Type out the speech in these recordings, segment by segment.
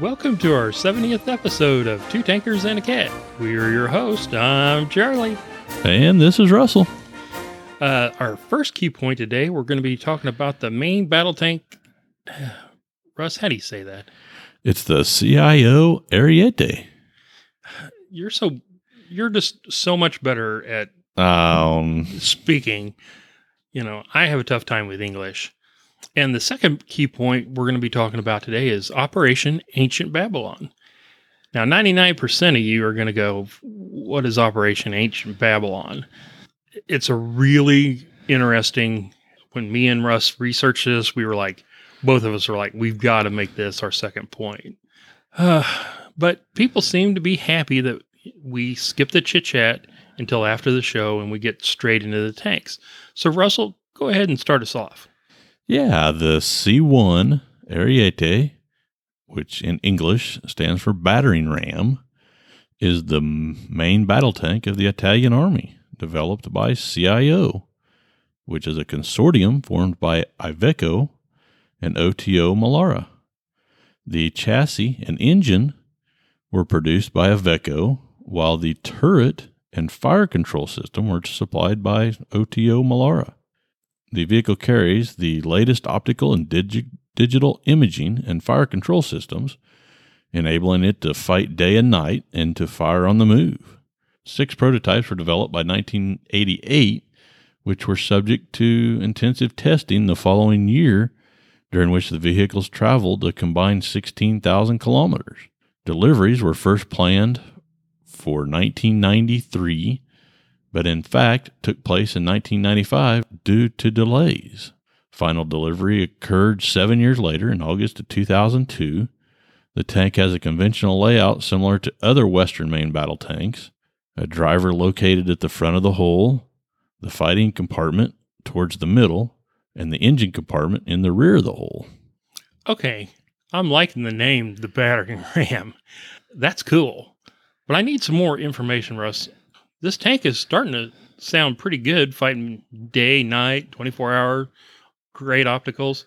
Welcome to our 70th episode of Two Tankers and a Cat. We are your host. I'm Charlie. And this is Russell. Uh, our first key point today, we're going to be talking about the main battle tank. Russ, how do you say that? It's the CIO Ariete. You're so you're just so much better at Um, speaking. You know, I have a tough time with English. And the second key point we're going to be talking about today is Operation Ancient Babylon. Now, 99% of you are going to go, What is Operation Ancient Babylon? It's a really interesting. When me and Russ researched this, we were like, both of us were like, We've got to make this our second point. Uh, but people seem to be happy that we skip the chit chat until after the show and we get straight into the tanks. So, Russell, go ahead and start us off. yeah, the C1 Ariete, which in English stands for battering ram, is the main battle tank of the Italian army, developed by CIO, which is a consortium formed by Iveco and OTO Melara. The chassis and engine were produced by Iveco, while the turret and fire control system were supplied by OTO Melara. The vehicle carries the latest optical and digi- digital imaging and fire control systems, enabling it to fight day and night and to fire on the move. Six prototypes were developed by 1988, which were subject to intensive testing the following year, during which the vehicles traveled a combined 16,000 kilometers. Deliveries were first planned for 1993 but in fact took place in 1995 due to delays. Final delivery occurred seven years later in August of 2002. The tank has a conventional layout similar to other Western main battle tanks a driver located at the front of the hull, the fighting compartment towards the middle, and the engine compartment in the rear of the hull. Okay, I'm liking the name, the battering ram. That's cool. But I need some more information, Russ. This tank is starting to sound pretty good, fighting day, night, 24 hour, great opticals.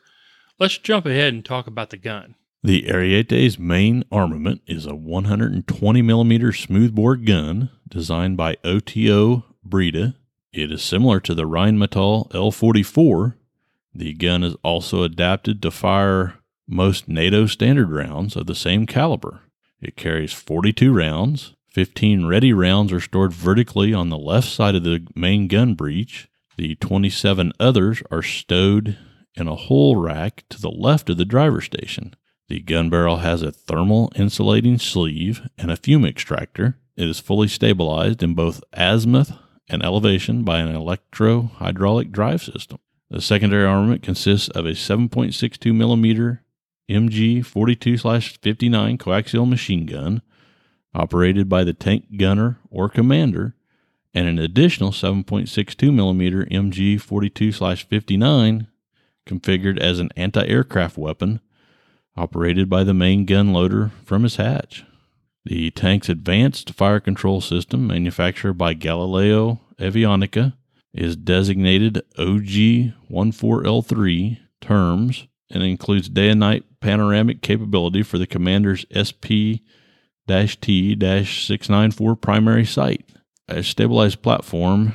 Let's jump ahead and talk about the gun. The Ariete's main armament is a 120 millimeter smoothbore gun designed by OTO Breda. It is similar to the Rheinmetall L44. The gun is also adapted to fire most NATO standard rounds of the same caliber. It carries 42 rounds. 15 ready rounds are stored vertically on the left side of the main gun breech. The 27 others are stowed in a hull rack to the left of the driver station. The gun barrel has a thermal insulating sleeve and a fume extractor. It is fully stabilized in both azimuth and elevation by an electro hydraulic drive system. The secondary armament consists of a 7.62 millimeter MG 42 59 coaxial machine gun operated by the tank gunner or commander, and an additional 7.62 millimeter MG 42 59 configured as an anti aircraft weapon operated by the main gun loader from his hatch. The tank's advanced fire control system, manufactured by Galileo Avionica, is designated OG 14L3 TURMS and includes day and night panoramic capability for the commander's SP T 694 primary sight, a stabilized platform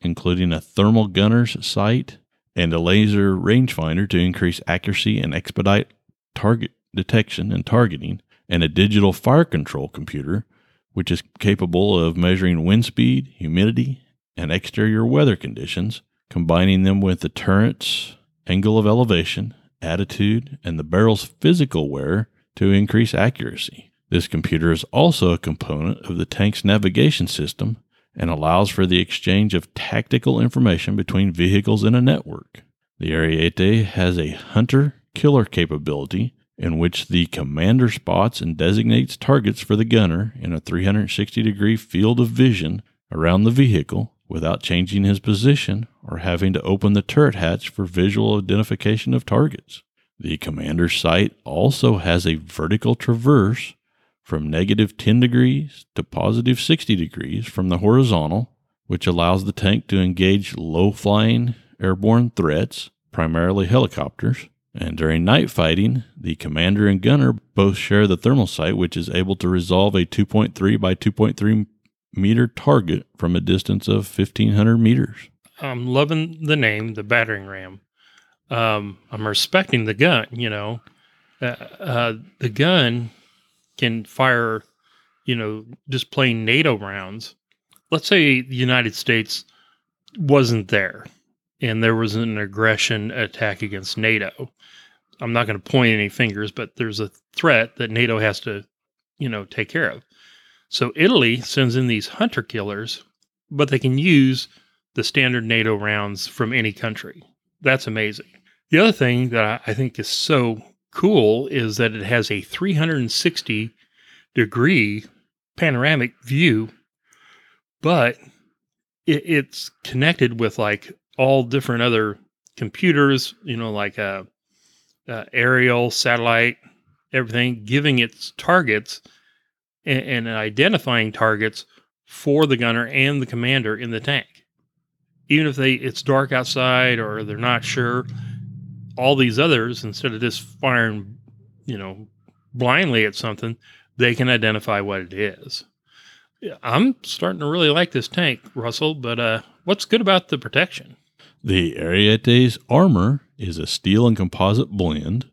including a thermal gunner's sight and a laser rangefinder to increase accuracy and expedite target detection and targeting, and a digital fire control computer, which is capable of measuring wind speed, humidity, and exterior weather conditions, combining them with the turret's angle of elevation, attitude, and the barrel's physical wear to increase accuracy. This computer is also a component of the tank's navigation system and allows for the exchange of tactical information between vehicles in a network. The Ariete has a hunter killer capability in which the commander spots and designates targets for the gunner in a 360 degree field of vision around the vehicle without changing his position or having to open the turret hatch for visual identification of targets. The commander's sight also has a vertical traverse from negative 10 degrees to positive 60 degrees from the horizontal, which allows the tank to engage low flying airborne threats, primarily helicopters. And during night fighting, the commander and gunner both share the thermal sight, which is able to resolve a 2.3 by 2.3 meter target from a distance of 1500 meters. I'm loving the name, the battering ram. Um, I'm respecting the gun. You know, uh, uh, the gun can fire, you know, just plain NATO rounds. Let's say the United States wasn't there, and there was an aggression attack against NATO. I'm not going to point any fingers, but there's a threat that NATO has to, you know, take care of. So Italy sends in these hunter killers, but they can use the standard NATO rounds from any country. That's amazing. The other thing that I think is so cool is that it has a 360 degree panoramic view, but it, it's connected with like all different other computers, you know, like a, a aerial, satellite, everything, giving its targets and, and identifying targets for the gunner and the commander in the tank even if they it's dark outside or they're not sure, all these others instead of just firing, you know, blindly at something, they can identify what it is. I'm starting to really like this tank, Russell, but uh, what's good about the protection? The Ariete's armor is a steel and composite blend.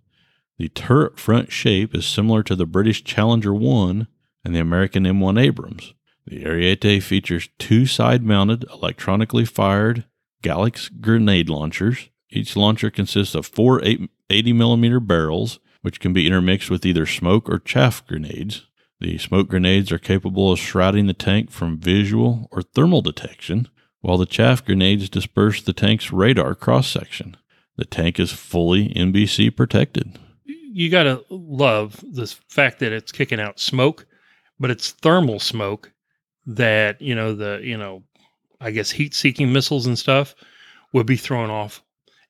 The turret front shape is similar to the British Challenger 1 and the American M1 Abrams. The Ariete features two side mounted, electronically fired Galax grenade launchers. Each launcher consists of four 80 millimeter barrels, which can be intermixed with either smoke or chaff grenades. The smoke grenades are capable of shrouding the tank from visual or thermal detection, while the chaff grenades disperse the tank's radar cross section. The tank is fully NBC protected. You got to love the fact that it's kicking out smoke, but it's thermal smoke that you know the you know I guess heat seeking missiles and stuff would be thrown off,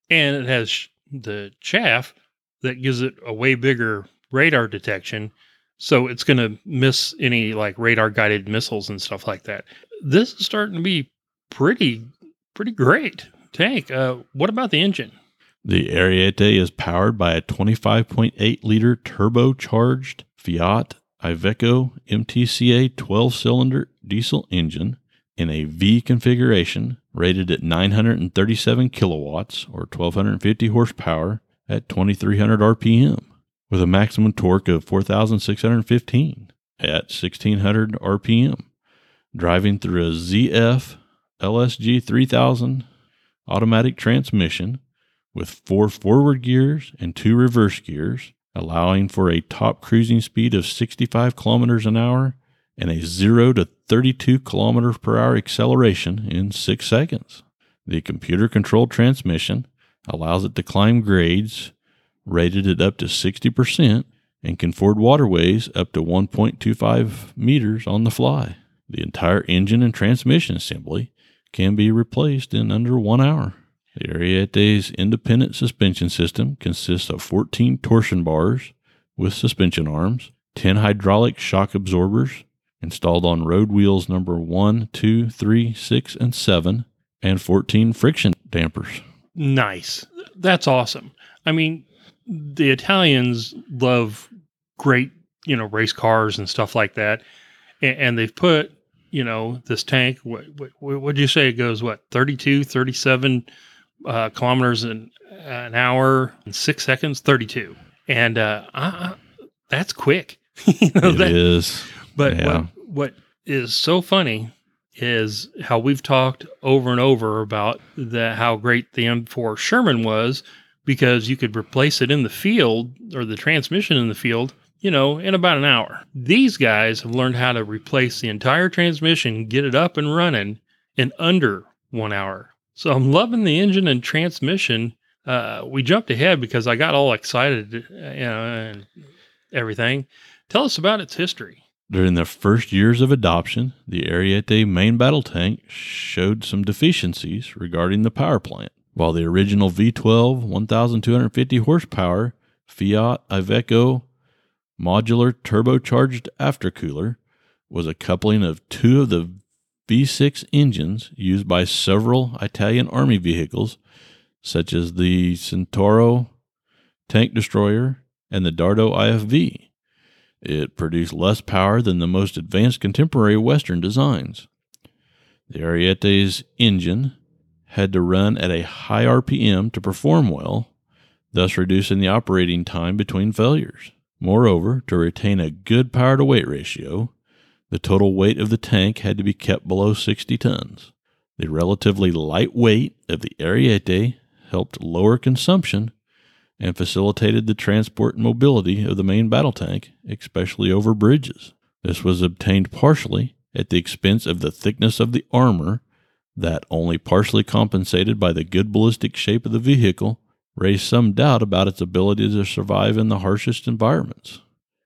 and it has the chaff that gives it a way bigger radar detection, so it's going to miss any like radar guided missiles and stuff like that. This is starting to be pretty pretty great tank. Uh, what about the engine? The Ariete is powered by a 25.8 liter turbocharged Fiat Iveco MTCA 12 cylinder diesel engine in a V configuration rated at 937 kilowatts or 1250 horsepower at 2300 RPM with a maximum torque of 4615 at 1600 RPM driving through a ZF LSG 3000 automatic transmission with four forward gears and two reverse gears allowing for a top cruising speed of 65 kilometers an hour and a 0 to 32 kilometers per hour acceleration in 6 seconds. The computer controlled transmission allows it to climb grades rated at up to 60% and can ford waterways up to 1.25 meters on the fly. The entire engine and transmission assembly can be replaced in under one hour. The Ariete's independent suspension system consists of 14 torsion bars with suspension arms, 10 hydraulic shock absorbers installed on road wheels number 1, 2, 3, 6, and 7, and 14 friction dampers. Nice. That's awesome. I mean, the Italians love great, you know, race cars and stuff like that. And, and they've put, you know, this tank, what would you say it goes, what, 32, 37 uh, kilometers an, an hour in six seconds, 32. And uh, uh, that's quick. you know, it that, is. But yeah. what, what is so funny is how we've talked over and over about the, how great the M4 Sherman was because you could replace it in the field or the transmission in the field, you know, in about an hour. These guys have learned how to replace the entire transmission, get it up and running in under one hour. So I'm loving the engine and transmission. Uh, we jumped ahead because I got all excited, you know, and everything. Tell us about its history. During the first years of adoption, the Ariete main battle tank showed some deficiencies regarding the power plant. While the original V12 1250 horsepower Fiat Iveco modular turbocharged aftercooler was a coupling of two of the V6 engines used by several Italian army vehicles, such as the Centauro tank destroyer and the Dardo IFV. It produced less power than the most advanced contemporary Western designs. The Ariete's engine had to run at a high RPM to perform well, thus reducing the operating time between failures. Moreover, to retain a good power to weight ratio, the total weight of the tank had to be kept below 60 tons. The relatively light weight of the Ariete helped lower consumption and facilitated the transport and mobility of the main battle tank, especially over bridges. This was obtained partially at the expense of the thickness of the armor that, only partially compensated by the good ballistic shape of the vehicle, raised some doubt about its ability to survive in the harshest environments.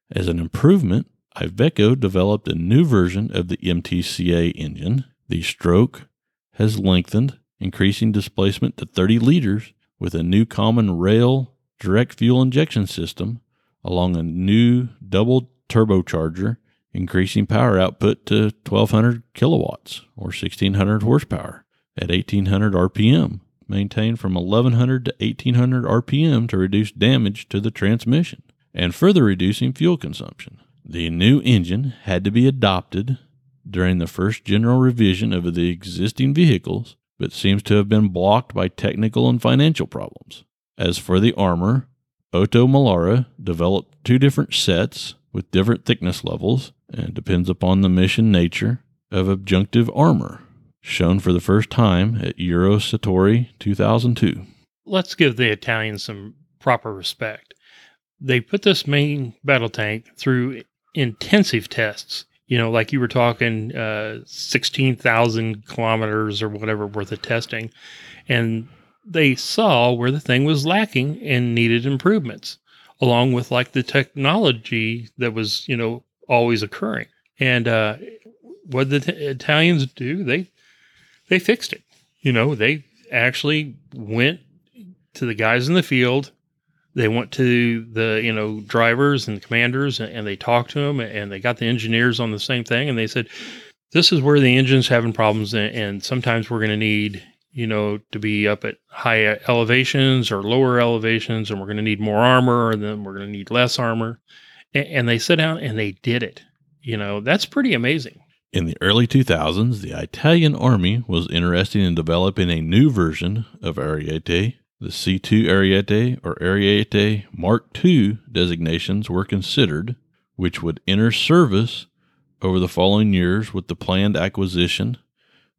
As an improvement, Iveco developed a new version of the MTCA engine. The stroke has lengthened, increasing displacement to 30 liters with a new common rail direct fuel injection system along a new double turbocharger, increasing power output to 1200 kilowatts or 1600 horsepower at 1800 RPM, maintained from 1100 to 1800 RPM to reduce damage to the transmission and further reducing fuel consumption. The new engine had to be adopted during the first general revision of the existing vehicles, but seems to have been blocked by technical and financial problems. As for the armor, OTO Melara developed two different sets with different thickness levels and depends upon the mission nature of adjunctive armor, shown for the first time at Eurosatory 2002. Let's give the Italians some proper respect. They put this main battle tank through intensive tests. You know, like you were talking, uh, 16,000 kilometers or whatever worth of testing. And they saw where the thing was lacking and needed improvements, along with like the technology that was, you know, always occurring. And uh, what the t- Italians do, they they fixed it. You know, they actually went to the guys in the field. They went to the you know drivers and commanders, and, and they talked to them, and they got the engineers on the same thing, and they said, "This is where the engine's having problems, and, and sometimes we're going to need you know, to be up at high elevations or lower elevations, and we're going to need more armor, and then we're going to need less armor. And, and they sit down and they did it. You know, that's pretty amazing. In the early 2000s, the Italian Army was interested in developing a new version of Ariete. The C2 Ariete or Ariete Mark II designations were considered, which would enter service over the following years with the planned acquisition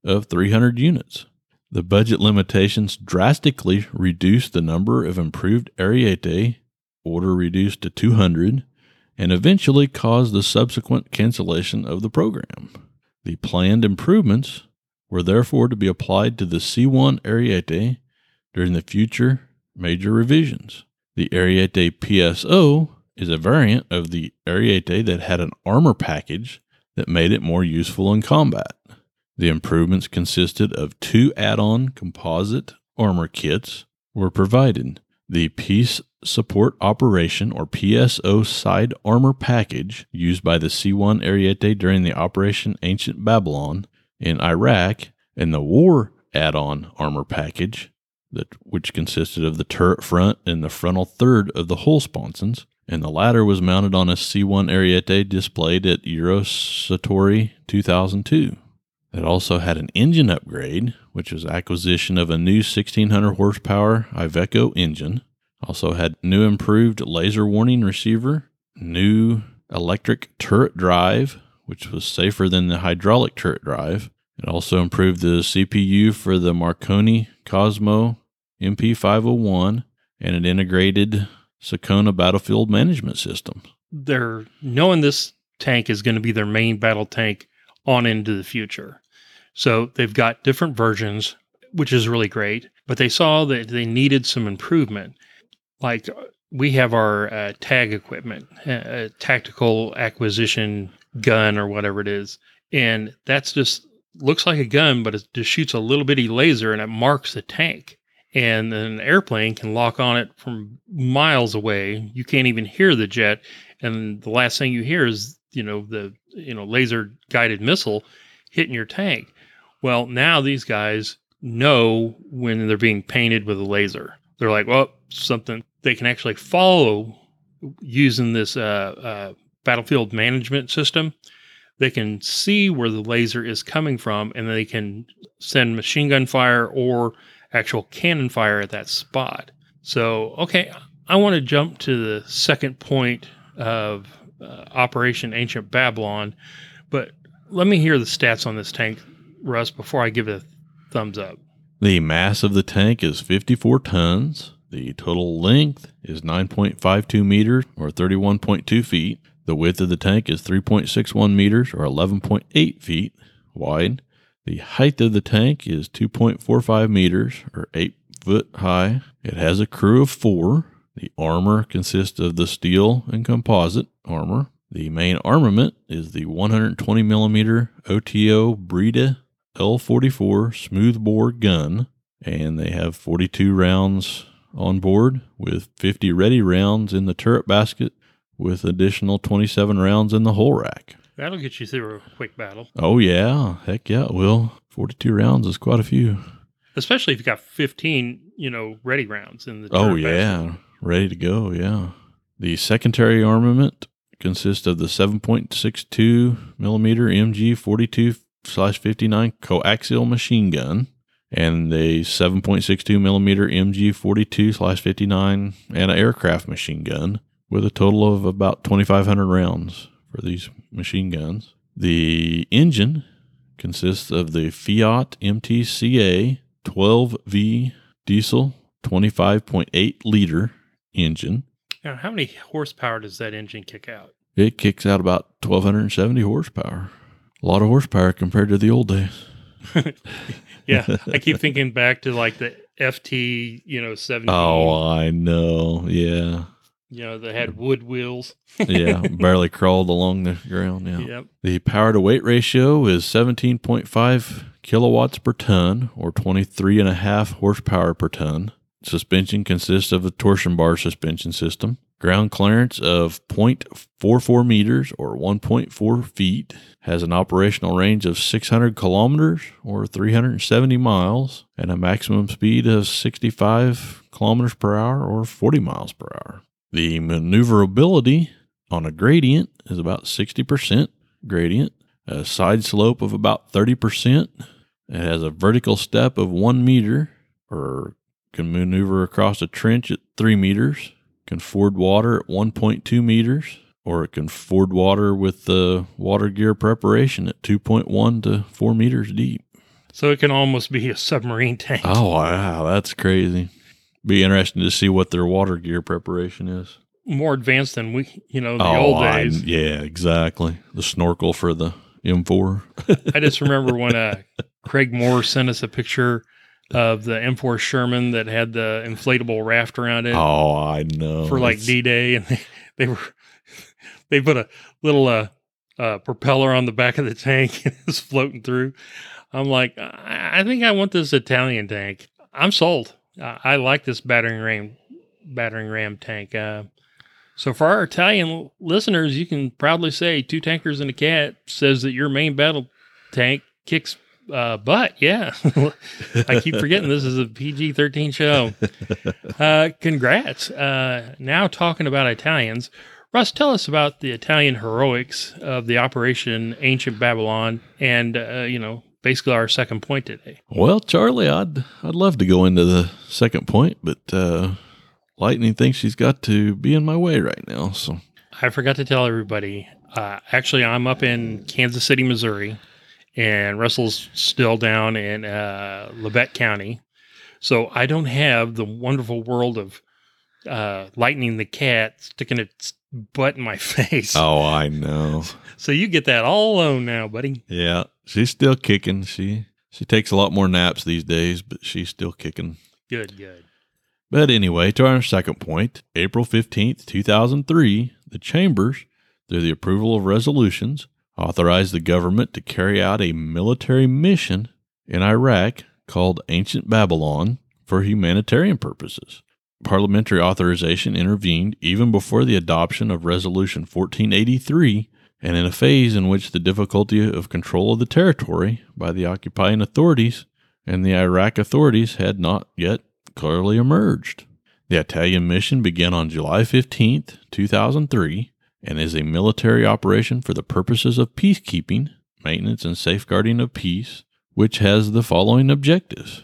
of 300 units. The budget limitations drastically reduced the number of improved Ariete, order reduced to 200, and eventually caused the subsequent cancellation of the program. The planned improvements were therefore to be applied to the C1 Ariete during the future major revisions. The Ariete PSO is a variant of the Ariete that had an armor package that made it more useful in combat. The improvements consisted of two add on composite armor kits were provided. The Peace Support Operation or PSO side armor package used by the C1 Ariete during the Operation Ancient Babylon in Iraq and the War add on armor package that which consisted of the turret front and the frontal third of the hull sponsons, and the latter was mounted on a C1 Ariete displayed at Eurosatory 2002. It also had an engine upgrade, which was acquisition of a new 1600 horsepower Iveco engine. Also had new improved laser warning receiver, new electric turret drive, which was safer than the hydraulic turret drive. It also improved the CPU for the Marconi Cosmo MP501 and an integrated SICCONA battlefield management system. They're knowing this tank is going to be their main battle tank on into the future. So they've got different versions, which is really great, but they saw that they needed some improvement. Like we have our uh, tag equipment, uh, tactical acquisition gun or whatever it is, and that's just looks like a gun, but it just shoots a little bitty laser and it marks the tank. and an airplane can lock on it from miles away. You can't even hear the jet, and the last thing you hear is you know the you know laser guided missile hitting your tank. Well, now these guys know when they're being painted with a laser. They're like, well, something they can actually follow using this uh, uh, battlefield management system. They can see where the laser is coming from, and they can send machine gun fire or actual cannon fire at that spot. So, okay, I want to jump to the second point of uh, Operation Ancient Babylon, but let me hear the stats on this tank, Russ, before I give it a thumbs up. The mass of the tank is 54 tons. The total length is 9.52 meters or 31.2 feet. The width of the tank is 3.61 meters or 11.8 feet wide. The height of the tank is 2.45 meters or 8 foot high. It has a crew of four. The armor consists of the steel and composite armor. The main armament is the 120 millimeter OTO Breda L44 smoothbore gun, and they have 42 rounds on board with 50 ready rounds in the turret basket with additional 27 rounds in the hull rack. That'll get you through a quick battle. Oh, yeah. Heck yeah, it will. 42 rounds is quite a few. Especially if you've got 15, you know, ready rounds in the Oh, yeah. basket. Ready to go, yeah. The secondary armament consists of the 7.62 millimeter MG 42 slash 59 coaxial machine gun and a 7.62 millimeter MG 42 slash 59 anti-aircraft machine gun with a total of about 2,500 rounds for these machine guns. The engine consists of the Fiat MTCA 12V diesel 25.8 liter engine. Now, how many horsepower does that engine kick out? It kicks out about 1,270 horsepower. A lot of horsepower compared to the old days. Yeah, I keep thinking back to like the FT, you know, 70. Oh, I know. Yeah. You know, that had wood wheels. Yeah. Barely crawled along the ground. Yeah. Yep. The power to weight ratio is 17.5 kilowatts per ton or 23 and a half horsepower per ton. Suspension consists of a torsion bar suspension system. Ground clearance of 0.44 meters or 1.4 feet. Has an operational range of 600 kilometers or 370 miles and a maximum speed of 65 kilometers per hour or 40 miles per hour. The maneuverability on a gradient is about 60% gradient, a side slope of about 30%. It has a vertical step of one meter or can maneuver across a trench at three meters, can ford water at 1.2 meters, or it can ford water with the water gear preparation at 2.1 to 4 meters deep. So it can almost be a submarine tank. Oh, wow, that's crazy. Be interesting to see what their water gear preparation is. More advanced than we, you know, the oh, old I- days. yeah, exactly. The snorkel for the M4. I just remember when uh, Craig Moore sent us a picture of the M4 Sherman that had the inflatable raft around it Oh, I know. for like D Day, and they, they were they put a little uh, uh, propeller on the back of the tank and it's floating through. I'm like, I, I think I want this Italian tank. I'm sold. I, I like this battering ram battering ram tank. Uh, so for our Italian listeners, you can proudly say two tankers and a cat says that your main battle tank kicks uh, butt. Yeah, I keep forgetting this is a PG thirteen show. Uh, congrats. Uh, now talking about Italians, Russ, tell us about the Italian heroics of the Operation Ancient Babylon, and uh, you know, basically our second point today. Well, Charlie, I'd I'd love to go into the second point, but uh, Lightning thinks she's got to be in my way right now. So I forgot to tell everybody. Uh, actually, I'm up in Kansas City, Missouri, and Russell's still down in uh, Labette County. So I don't have the wonderful world of uh, Lightning the cat sticking its butt in my face. Oh, I know. So you get that all alone now, buddy. Yeah, she's still kicking. She she takes a lot more naps these days, but she's still kicking. Good, good. But anyway, to our second point, April 15th, 2003, the Chambers, through the approval of resolutions, authorized the government to carry out a military mission in Iraq called Ancient Babylon for humanitarian purposes. Parliamentary authorization intervened even before the adoption of Resolution 1483 and in a phase in which the difficulty of control of the territory by the occupying authorities and the Iraq authorities had not yet clearly emerged. The Italian mission began on July 15, 2003, and is a military operation for the purposes of peacekeeping, maintenance, and safeguarding of peace, which has the following objectives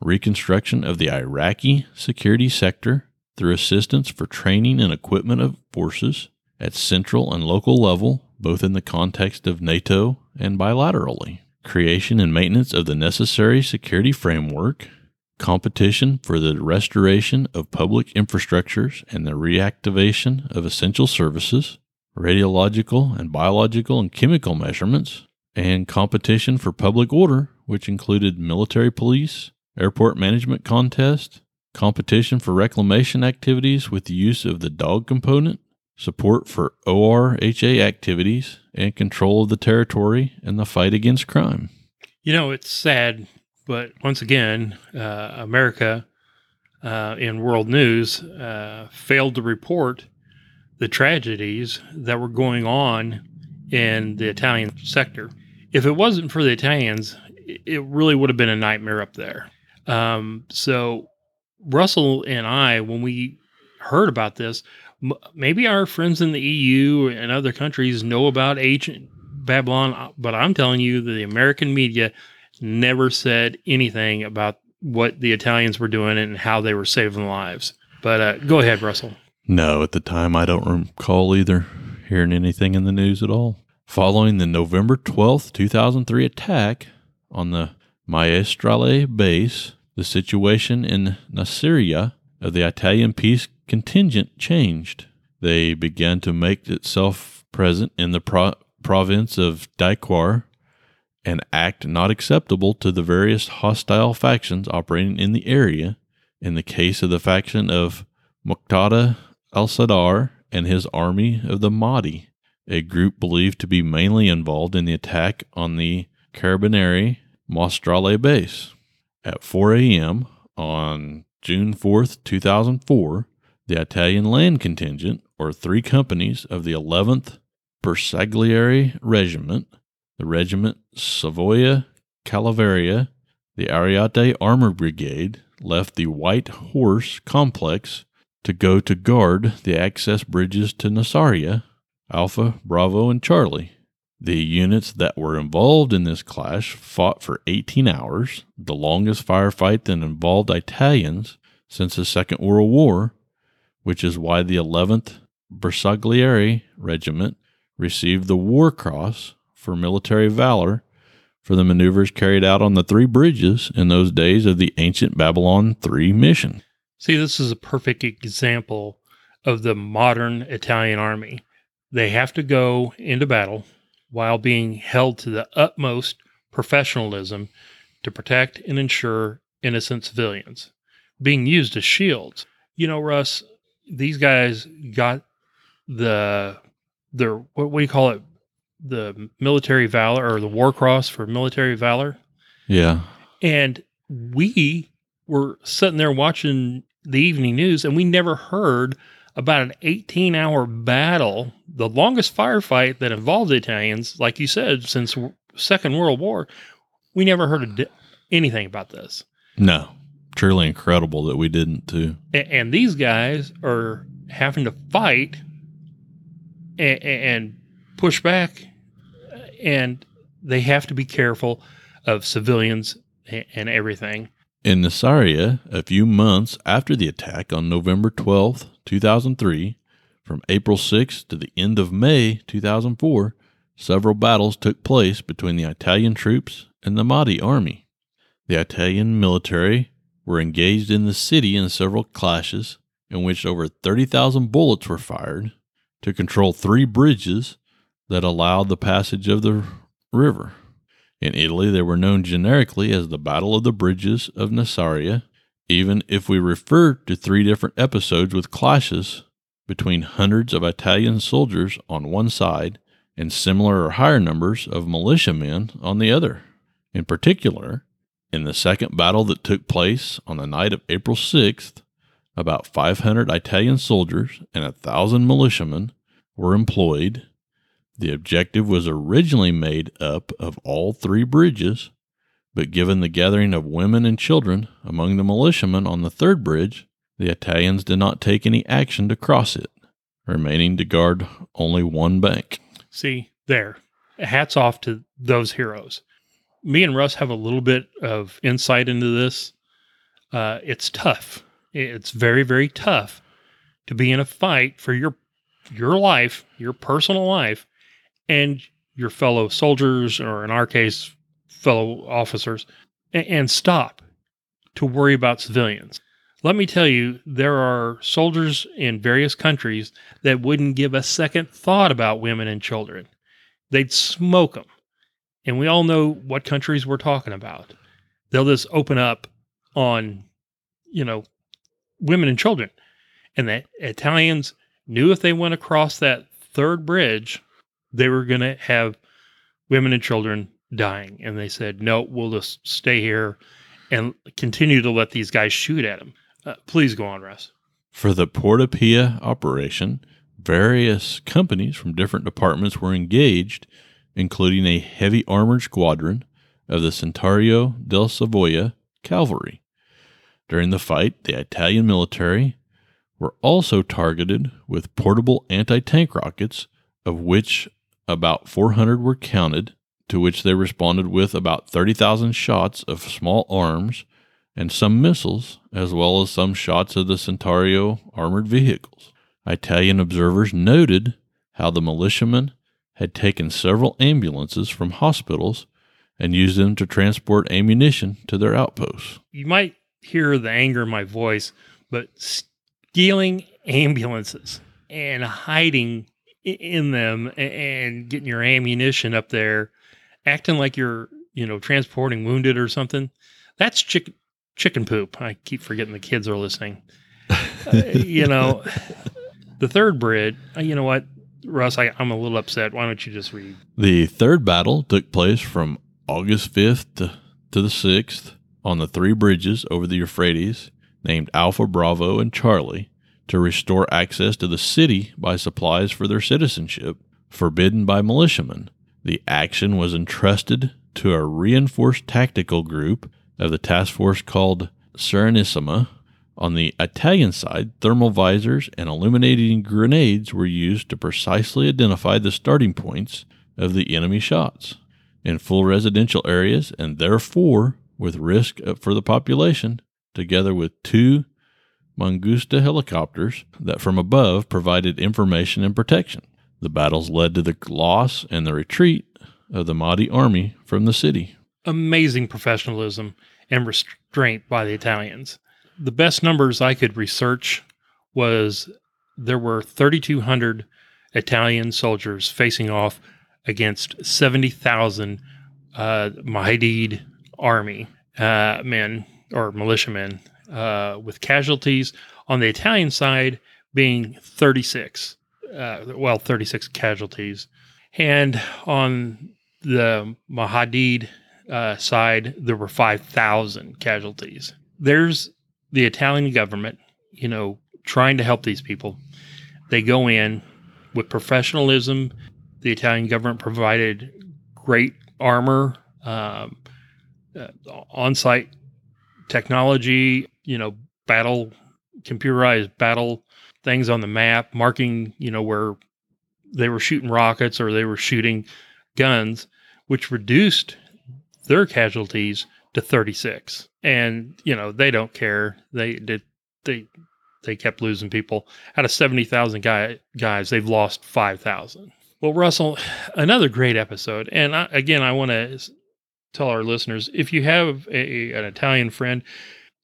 reconstruction of the Iraqi security sector through assistance for training and equipment of forces at central and local level, both in the context of NATO and bilaterally, creation and maintenance of the necessary security framework, competition for the restoration of public infrastructures and the reactivation of essential services, radiological and biological and chemical measurements, and competition for public order, which included military police, airport management contest, competition for reclamation activities with the use of the dog component, support for ORHA activities, and control of the territory and the fight against crime. You know, it's sad, but once again, uh, America uh, in world news uh, failed to report the tragedies that were going on in the Italian sector. If it wasn't for the Italians, it really would have been a nightmare up there. Um, so Russell and I, when we heard about this, m- maybe our friends in the EU and other countries know about ancient Babylon, uh, but I'm telling you, the American media never said anything about what the Italians were doing and how they were saving lives. But uh, go ahead, Russell. No, at the time I don't recall either hearing anything in the news at all. Following the November 12th, 2003 attack on the Maestrale base, the situation in Nasiriyah of the Italian peace contingent changed. They began to make itself present in the pro- province of Dhi Qar an act not acceptable to the various hostile factions operating in the area. In the case of the faction of Muqtada al Sadr and his army of the Mahdi, a group believed to be mainly involved in the attack on the Carabinieri Maestrale base. At 4 a.m. on June 4th, 2004, the Italian land contingent, or three companies of the 11th Bersaglieri Regiment, the Regiment Savoia Cavalleria, the Ariete Armor Brigade, left the White Horse complex to go to guard the access bridges to Nasiriyah, Alpha, Bravo, and Charlie. The units that were involved in this clash fought for 18 hours, the longest firefight that involved Italians since the Second World War, which is why the 11th Bersaglieri Regiment received the War Cross for military valor for the maneuvers carried out on the three bridges in those days of the ancient Babylon 3 mission. See, this is a perfect example of the modern Italian army. They have to go into battle while being held to the utmost professionalism to protect and ensure innocent civilians, being used as shields. You know, Russ, these guys got the their what, what do you call it? The military valor or the war cross for military valor. Yeah. And we were sitting there watching the evening news and we never heard about an 18 hour battle, the longest firefight that involved the Italians, like you said, since Second World War. We never heard di- anything about this. No. Truly incredible that we didn't too. A- and these guys are having to fight and, and push back, uh, and they have to be careful of civilians and everything. In Nasiriyah, a few months after the attack on November 12, 2003, from April 6 to the end of May 2004, several battles took place between the Italian troops and the Mahdi army. The Italian military were engaged in the city in several clashes in which over 30,000 bullets were fired to control three bridges that allowed the passage of the river. In Italy, they were known generically as the Battle of the Bridges of Nasiriyah, even if we refer to three different episodes with clashes between hundreds of Italian soldiers on one side and similar or higher numbers of militiamen on the other. In particular, In the second battle that took place on the night of April 6th, about 500 Italian soldiers and a thousand militiamen were employed. The objective was originally made up of all three bridges, but given the gathering of women and children among the militiamen on the third bridge, the Italians did not take any action to cross it, remaining to guard only one bank. See, there. Hats off to those heroes. Me and Russ have a little bit of insight into this. Uh, it's tough. It's very, very tough to be in a fight for your your life, your personal life, and your fellow soldiers, or in our case, fellow officers, and, stop to worry about civilians. Let me tell you, there are soldiers in various countries that wouldn't give a second thought about women and children. They'd smoke them. And we all know what countries we're talking about. They'll just open up on, you know, women and children. And the Italians knew if they went across that third bridge, they were going to have women and children dying. And they said, no, we'll just stay here and continue to let these guys shoot at them. Uh, please go on, Russ. For the Porta Pia operation, various companies from different departments were engaged, including a heavy armored squadron of the Centauro del Savoia cavalry. During the fight, the Italian military were also targeted with portable anti tank rockets, of which about 400 were counted, to which they responded with about 30,000 shots of small arms and some missiles, as well as some shots of the Centauro armored vehicles. Italian observers noted how the militiamen had taken several ambulances from hospitals and used them to transport ammunition to their outposts. You might hear the anger in my voice, but stealing ambulances and hiding in them and getting your ammunition up there, acting like you're, you know, transporting wounded or something, that's chicken chicken poop. I keep forgetting the kids are listening. uh, you know, the third bridge, uh, you know what, Russ, I, I'm a little upset. Why don't you just read? The third battle took place from August 5th to, to the 6th on the three bridges over the Euphrates, named Alpha, Bravo, and Charlie, to restore access to the city by supplies for their citizenship, forbidden by militiamen. The action was entrusted to a reinforced tactical group of the task force called Serenissima. On the Italian side, thermal visors and illuminating grenades were used to precisely identify the starting points of the enemy shots. In full residential areas, and therefore with risk for the population, together with two Mangusta helicopters that from above provided information and protection. The battles led to the loss and the retreat of the Mahdi army from the city. Amazing professionalism and restraint by the Italians. The best numbers I could research was there were 3,200 Italian soldiers facing off against 70,000 uh, Mahdi army uh, men or militiamen, uh, with casualties on the Italian side being 36. Uh, well, 36 casualties. And on the Mahadid uh, side, there were 5,000 casualties. There's the Italian government, you know, trying to help these people. They go in with professionalism. The Italian government provided great armor, um, uh, on site technology, you know, battle, computerized battle things on the map, marking, you know, where they were shooting rockets or they were shooting guns, which reduced their casualties to 36. And, you know, they don't care. They did, they, they kept losing people. Out of 70,000 guy, guys, they've lost 5,000. Well, Russell, another great episode. And I, again, I want to tell our listeners if you have a, an Italian friend,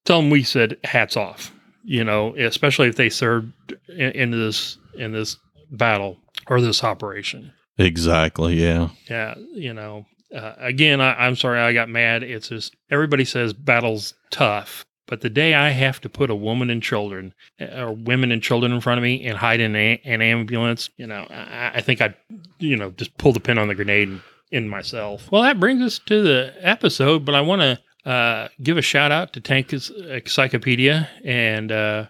tell them we said hats off. You know, especially if they served in, in this in this battle or this operation. Exactly. Yeah. Yeah. You know, uh, again, I, I'm sorry I got mad. It's just everybody says battle's tough, but the day I have to put a woman and children uh, or women and children in front of me and hide in a, an ambulance, you know, I, I think I'd, you know, just pull the pin on the grenade and in myself. Well, that brings us to the episode, but I want to uh, give a shout out to Tank Encyclopedia and uh,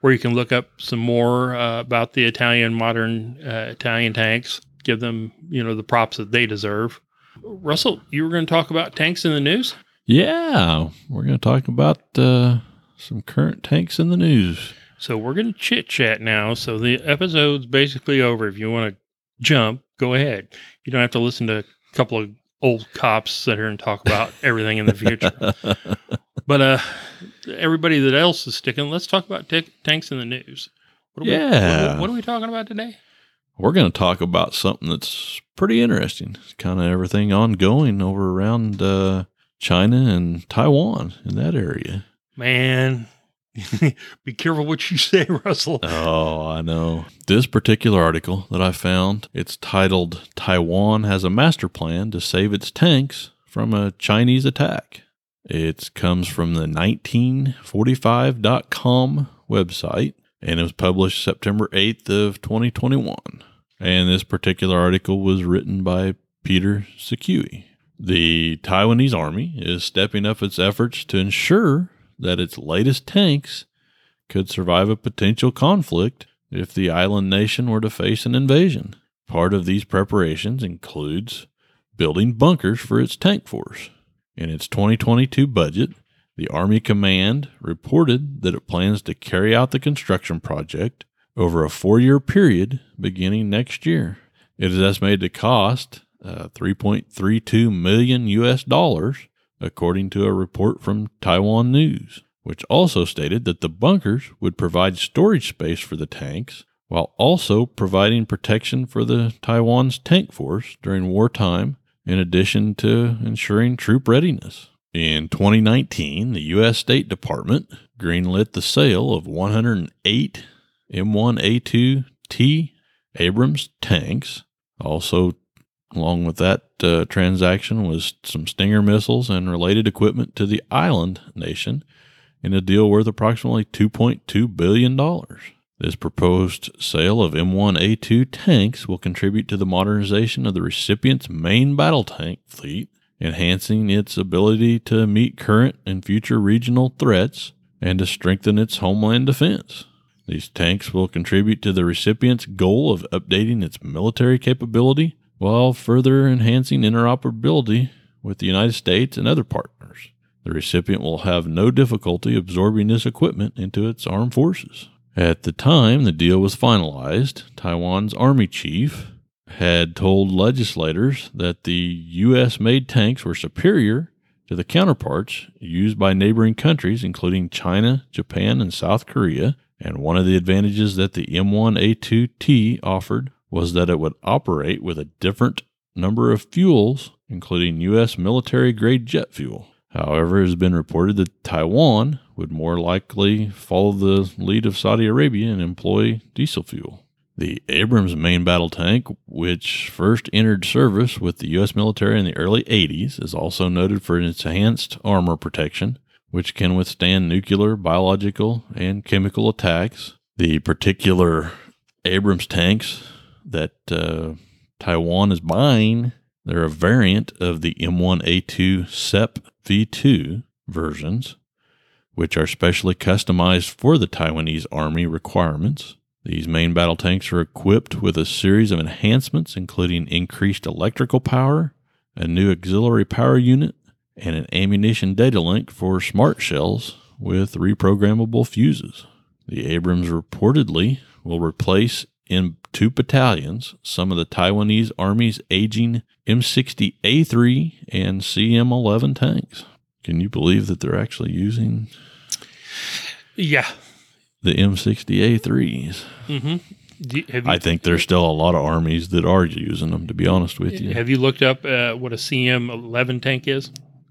where you can look up some more uh, about the Italian modern uh, Italian tanks. Give them, you know, the props that they deserve. Russell, you were going to talk about tanks in the news. Yeah, we're going to talk about uh, some current tanks in the news. So we're going to chit chat now. So the episode's basically over. If you want to jump, go ahead. You don't have to listen to a couple of old cops sit here and talk about everything in the future. but uh, everybody that else is sticking, let's talk about t- tanks in the news. What are Yeah. We, what, what are we talking about today? We're going to talk about something that's pretty interesting. Kind of everything ongoing over around uh, China and Taiwan in that area. Man, be careful what you say, Russell. Oh, I know. This particular article that I found, it's titled Taiwan has a master plan to save its tanks from a Chinese attack. It comes from the 1945.com website and it was published September 8th of 2021. And this particular article was written by Peter Suciu. The Taiwanese army is stepping up its efforts to ensure that its latest tanks could survive a potential conflict if the island nation were to face an invasion. Part of these preparations includes building bunkers for its tank force. In its 2022 budget, the Army Command reported that it plans to carry out the construction project over a four year period beginning next year. It is estimated to cost uh, 3.32 million US dollars, according to a report from Taiwan News, which also stated that the bunkers would provide storage space for the tanks while also providing protection for the Taiwan's tank force during wartime, in addition to ensuring troop readiness. In 2019, the U.S. State Department greenlit the sale of 108 M1A2T Abrams tanks. Also, along with that uh, transaction, was some Stinger missiles and related equipment to the island nation in a deal worth approximately $2.2 billion. This proposed sale of M1A2 tanks will contribute to the modernization of the recipient's main battle tank fleet, enhancing its ability to meet current and future regional threats and to strengthen its homeland defense. These tanks will contribute to the recipient's goal of updating its military capability while further enhancing interoperability with the United States and other partners. The recipient will have no difficulty absorbing this equipment into its armed forces. At the time the deal was finalized, Taiwan's army chief had told legislators that the U.S. made tanks were superior to the counterparts used by neighboring countries, including China, Japan, and South Korea. And one of the advantages that the M1A2T offered was that it would operate with a different number of fuels, including U.S. military grade jet fuel. However, it has been reported that Taiwan would more likely follow the lead of Saudi Arabia and employ diesel fuel. The Abrams main battle tank, which first entered service with the U.S. military in the early 80s, is also noted for its enhanced armor protection, which can withstand nuclear, biological, and chemical attacks. The particular Abrams tanks that uh, Taiwan is buying, they're a variant of the M1A2 SEP V2 versions, which are specially customized for the Taiwanese Army requirements. These main battle tanks are equipped with a series of enhancements, including increased electrical power, a new auxiliary power unit, and an ammunition data link for smart shells with reprogrammable fuses. The Abrams reportedly will replace in two battalions some of the Taiwanese Army's aging M60A3 and CM11 tanks. Can you believe that they're actually using Yeah. the M60A3s? Mm-hmm. You- I think there's still a lot of armies that are using them, to be honest with you. have you looked up uh, what a CM11 tank is?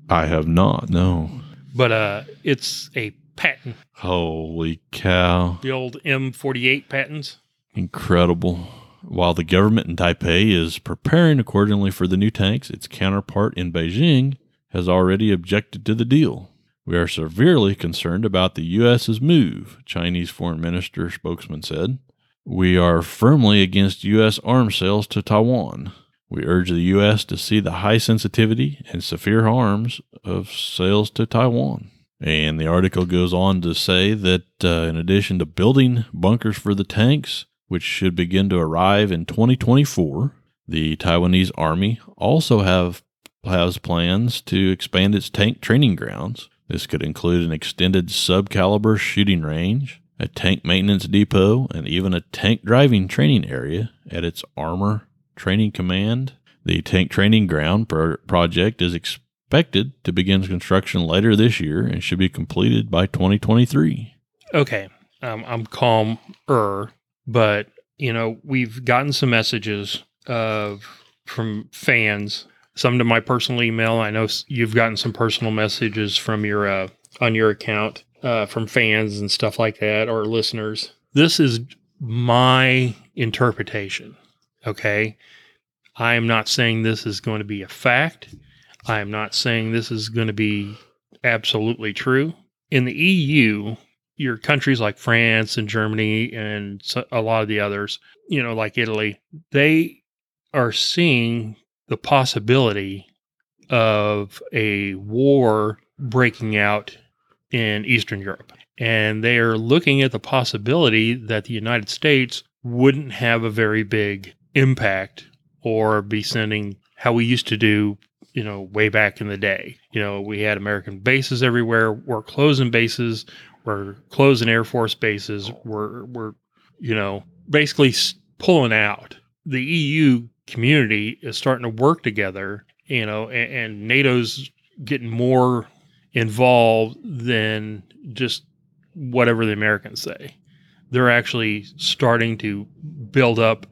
I have not, no. But uh, it's a Patton. Holy cow. The old M48 Pattons. Incredible. While the government in Taipei is preparing accordingly for the new tanks, its counterpart in Beijing has already objected to the deal. We are severely concerned about the U.S.'s move, Chinese Foreign Minister spokesman said. We are firmly against U.S. arms sales to Taiwan. We urge the U.S. to see the high sensitivity and severe harms of sales to Taiwan. And the article goes on to say that uh, in addition to building bunkers for the tanks, which should begin to arrive in 2024, the Taiwanese Army also have has plans to expand its tank training grounds. This could include an extended sub-caliber shooting range, a tank maintenance depot, and even a tank driving training area at its armor training command. The tank training ground pro- project is expected to begin construction later this year and should be completed by 2023. Okay, um, I'm calm er, but you know we've gotten some messages of from fans. Some to my personal email. I know you've gotten some personal messages from your uh, on your account uh, from fans and stuff like that, or listeners. This is my interpretation. Okay, I am not saying this is going to be a fact. I am not saying this is going to be absolutely true. In the EU, your countries like France and Germany and a lot of the others, you know, like Italy, they are seeing the possibility of a war breaking out in Eastern Europe. And they are looking at the possibility that the United States wouldn't have a very big impact or be sending how we used to do, you know, way back in the day. You know, we had American bases everywhere. We're closing bases. We're closing Air Force bases. We're, we're you know, basically pulling out. The EU community is starting to work together, you know, and, and NATO's getting more involved than just whatever the Americans say. They're actually starting to build up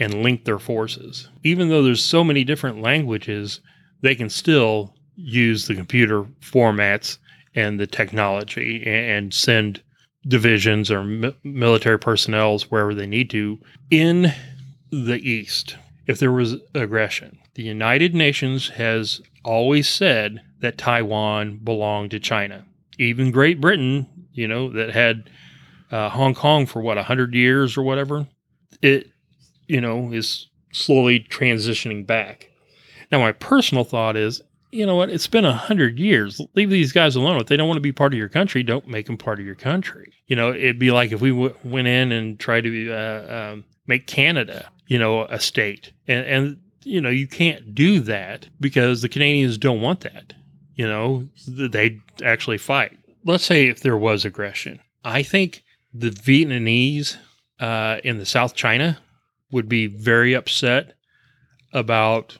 and link their forces. Even though there's so many different languages, they can still use the computer formats and the technology and send divisions or mi- military personnel wherever they need to in the east if there was aggression. The United Nations has always said that Taiwan belonged to China. Even Great Britain, you know, that had uh, Hong Kong for what, 100 years or whatever, it, you know, is slowly transitioning back. Now, my personal thought is, you know what? It's been a hundred years. Leave these guys alone. If they don't want to be part of your country, don't make them part of your country. You know, it'd be like if we w- went in and tried to uh, um, make Canada, you know, a state, and and you know you can't do that because the Canadians don't want that. You know, they actually fight. Let's say if there was aggression, I think the Vietnamese uh, in the South China would be very upset about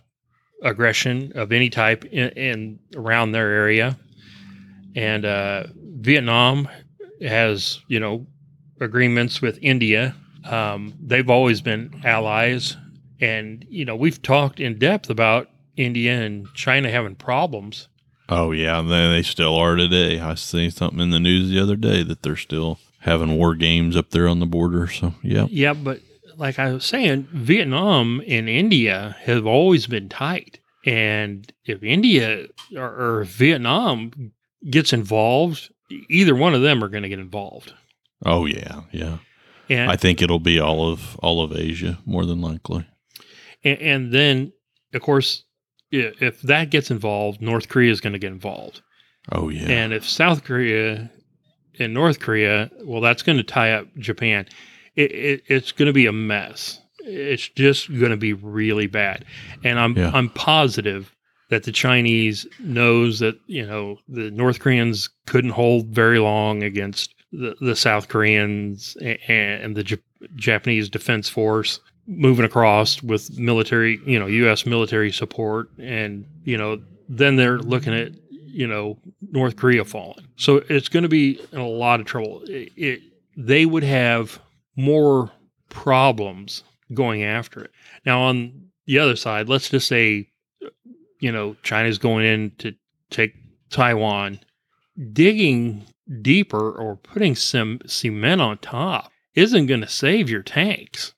aggression of any type in, in around their area, and uh, Vietnam has you know agreements with India. Um, they've always been allies, and you know we've talked in depth about India and China having problems. Oh yeah, and they they still are today. I see something in the news the other day that they're still having war games up there on the border. So yeah, Yeah, but like I was saying, Vietnam and India have always been tight. And if India or, or Vietnam gets involved, either one of them are going to get involved. oh yeah, yeah. And, I think it'll be all of all of Asia more than likely. and, and then, of course, if that gets involved, North Korea is going to get involved. Oh yeah, And if South Korea and North Korea, well, that's going to tie up Japan. It, it, it's going to be a mess. It's just going to be really bad. And I'm Yeah. I'm positive that the Chinese knows that you know the North Koreans couldn't hold very long against the, the South Koreans and, and the Jap- Japanese Defense Force moving across with military, you know, U.S. military support, and you know, then they're looking at you know North Korea falling. So it's going to be in a lot of trouble. It, it, they would have more problems going after it. Now, on the other side, let's just say, you know, China's going in to take Taiwan, digging deeper or putting some cement on top isn't going to save your tanks.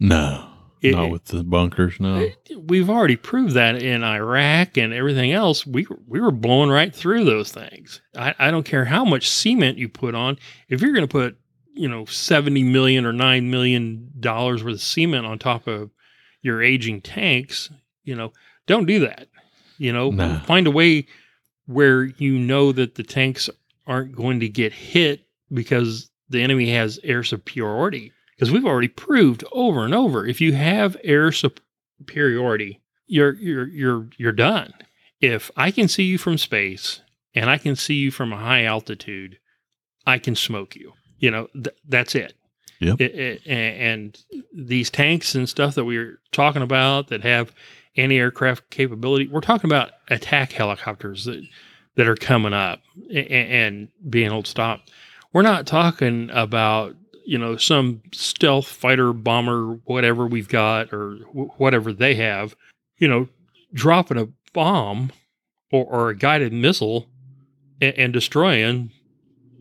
no, It- not with the bunkers. No, We've already proved that in Iraq and everything else. We we were blowing right through those things. I, I don't care how much cement you put on. If you're going to put you know seventy million or nine million dollars worth of cement on top of your aging tanks, you know, don't do that. You know, Nah. find a way where you know that the tanks aren't going to get hit because the enemy has air superiority. Because we've already proved over and over, if you have air superiority, you're you're you're you're done. If I can see you from space and I can see you from a high altitude, I can smoke you. You know, th- that's it. Yep. It- it- and these tanks and stuff that we are talking about that have anti-aircraft capability, we're talking about attack helicopters that that are coming up a- a- and being able to stop. We're not talking about you know some stealth fighter bomber whatever we've got or wh- whatever they have you know dropping a bomb or, or a guided missile and, and destroying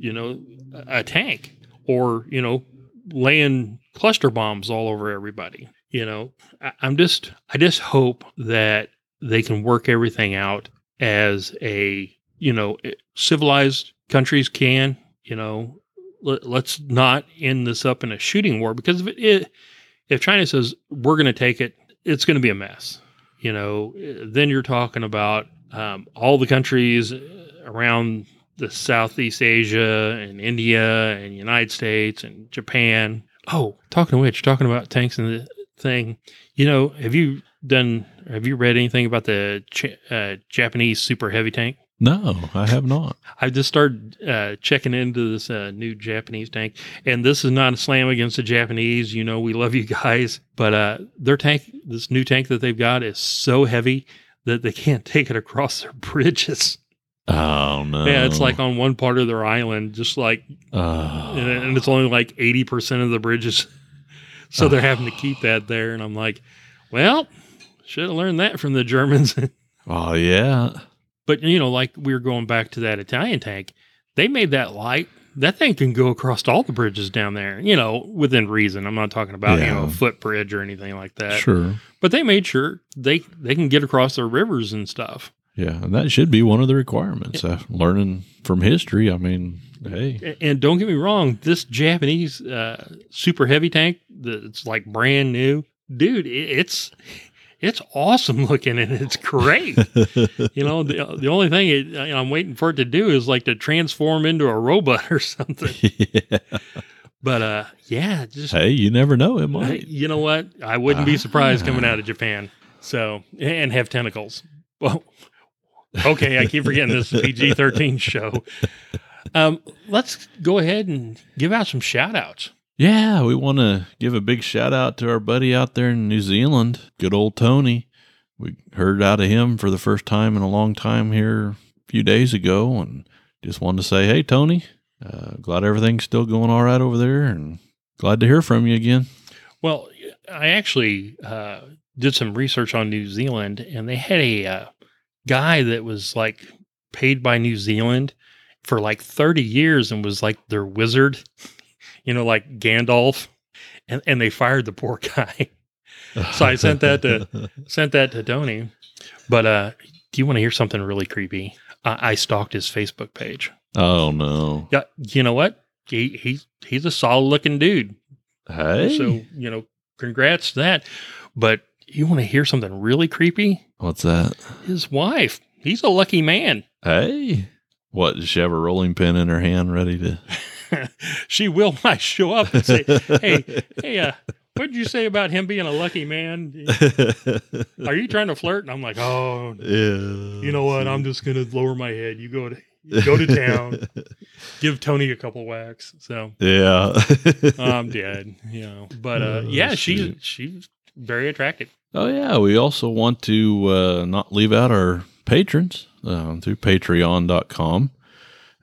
you know a tank or you know laying cluster bombs all over everybody you know? I, i'm just i just hope that they can work everything out as a you know civilized countries can you know? Let, let's not end this up in a shooting war because if it, if china says we're going to take it it's going to be a mess you know? Then you're talking about um, all the countries around the Southeast Asia and India and United States and Japan. Oh, talking of which, talking about tanks and the thing, you know, have you done, have you read anything about the Ch- uh, Japanese super heavy tank? No, I have not. I just started uh, checking into this uh, new Japanese tank, and this is not a slam against the Japanese. You know, we love you guys, but uh, their tank, this new tank that they've got, is so heavy that they can't take it across their bridges. Oh no. Yeah, it's like on one part of their island, just like, Oh. and, and it's only like 80% of the bridges. So they're having to keep that there. And I'm like, well, should have learned that from the Germans. oh yeah. but, you know, like we were going back to that Italian tank, they made that light. That thing can go across all the bridges down there, you know, within reason. I'm not talking about, you know, Yeah. a footbridge or anything like that. Sure. But they made sure they they can get across their rivers and stuff. Yeah, and that should be one of the requirements. Uh, learning from history. I mean, hey. And don't get me wrong, this Japanese uh, super heavy tank that's like brand new, dude, it's it's awesome looking and it's great. you know, the the only thing it, I'm waiting for it to do is like to transform into a robot or something. yeah. But uh, yeah, just Hey, you never know. It might. you know what? I wouldn't be surprised coming Ah. out of Japan. So and have tentacles. Well, okay, I keep forgetting this is a PG-13 show. Um, let's go ahead and give out some shout outs. Yeah, we want to give a big shout out to our buddy out there in New Zealand, good old Tony. We heard out of him for the first time in a long time here a few days ago, and just wanted to say, hey, Tony, uh, glad everything's still going all right over there, and glad to hear from you again. Well, I actually uh, did some research on New Zealand, and they had a uh, guy that was like paid by New Zealand for like 30 years and was like their wizard, you know, like Gandalf. And, and they fired the poor guy. So I sent that to- Sent that to Tony. But uh, do you want to hear something really creepy? I, I stalked his Facebook page. oh, no. Yeah, you know what? He, he he's a solid looking dude. Hey. So, you know, congrats to that. But you want to hear something really creepy? What's that? His wife. He's a lucky man. Hey. What? Does she have a rolling pin in her hand ready to? she will I show up and say, Hey, hey, uh, what did you say about him being a lucky man? Are you trying to flirt? And I'm like, Oh, yeah. you know what? I'm just gonna lower my head. You go to you go to town. Give Tony a couple whacks. So yeah. I'm dead. You know. But uh, Oh, yeah, she's she's very attractive. Oh yeah, we also want to uh, not leave out our patrons um, through Patreon.com.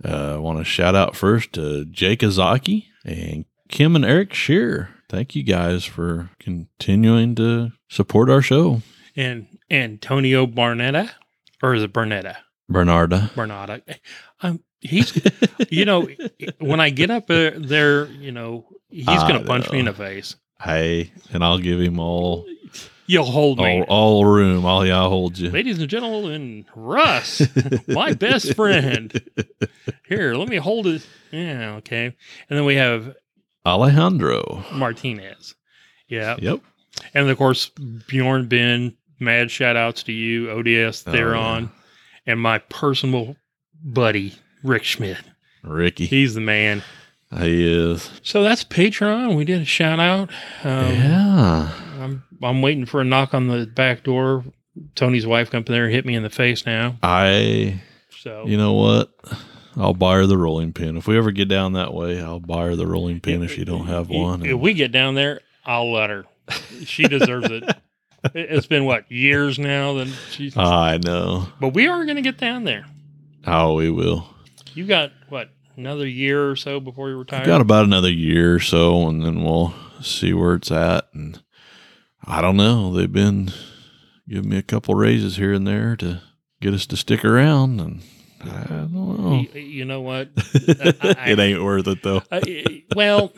Uh, I want to shout out first to Jake Azaki and Kim and Eric Shear. Thank you guys for continuing to support our show. And Antonio Barnetta, or is it Bernetta? Bernarda. Bernarda. Um, he's, you know, when I get up uh, there, you know, he's I gonna punch me in the face. Hey, and I'll give him all You'll hold me. all, all room. I'll, yeah, I'll hold you. Ladies and gentlemen, Russ, my best friend. Here, let me hold it. Yeah, okay. And then we have Alejandro. Martinez. Yeah. Yep. And of course, Bjorn Ben, mad shout outs to you, ODS Oh, Theron, yeah. and my personal buddy, Rick Schmidt. Ricky. He's the man. He is. So that's Patreon. We did a shout out. Um, yeah. I'm I'm waiting for a knock on the back door. Tony's wife come up there and hit me in the face now. I, So you know what? I'll buy her the rolling pin. If we ever get down that way, I'll buy her the rolling pin if she don't have one. If we get down there, I'll let her. She deserves it. It- It's been what years now that she's. Ah, I know. but we are going to get down there. Oh, we will. You got what another year or so before you retire. I've got about another year or so, and then we'll see where it's at. And I don't know. They've been giving me a couple raises here and there to get us to stick around, and I don't know. you, you know what? I- it ain't worth it though. I, well,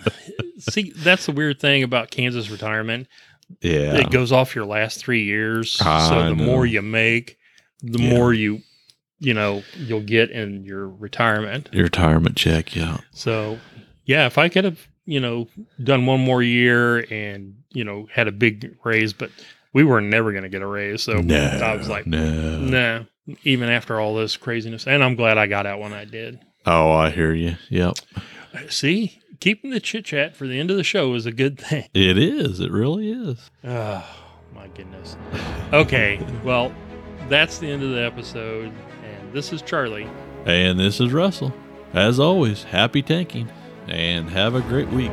see, that's the weird thing about Kansas retirement. Yeah. It goes off your last three years. So the know. more you make, the Yeah. more you, you know, you'll get in your retirement. Your retirement check, yeah. So, yeah, if I could have, you know, done one more year and, you know, had a big raise, but we were never going to get a raise. So no, I was like, no. nah, even after all this craziness. And I'm glad I got out when I did. Oh, I hear you. Yep. See, keeping the chit chat for the end of the show is a good thing. It is. It really is. Oh, my goodness. Okay, well, that's the end of the episode. And this is Charlie. And this is Russell. As always, happy tanking and have a great week.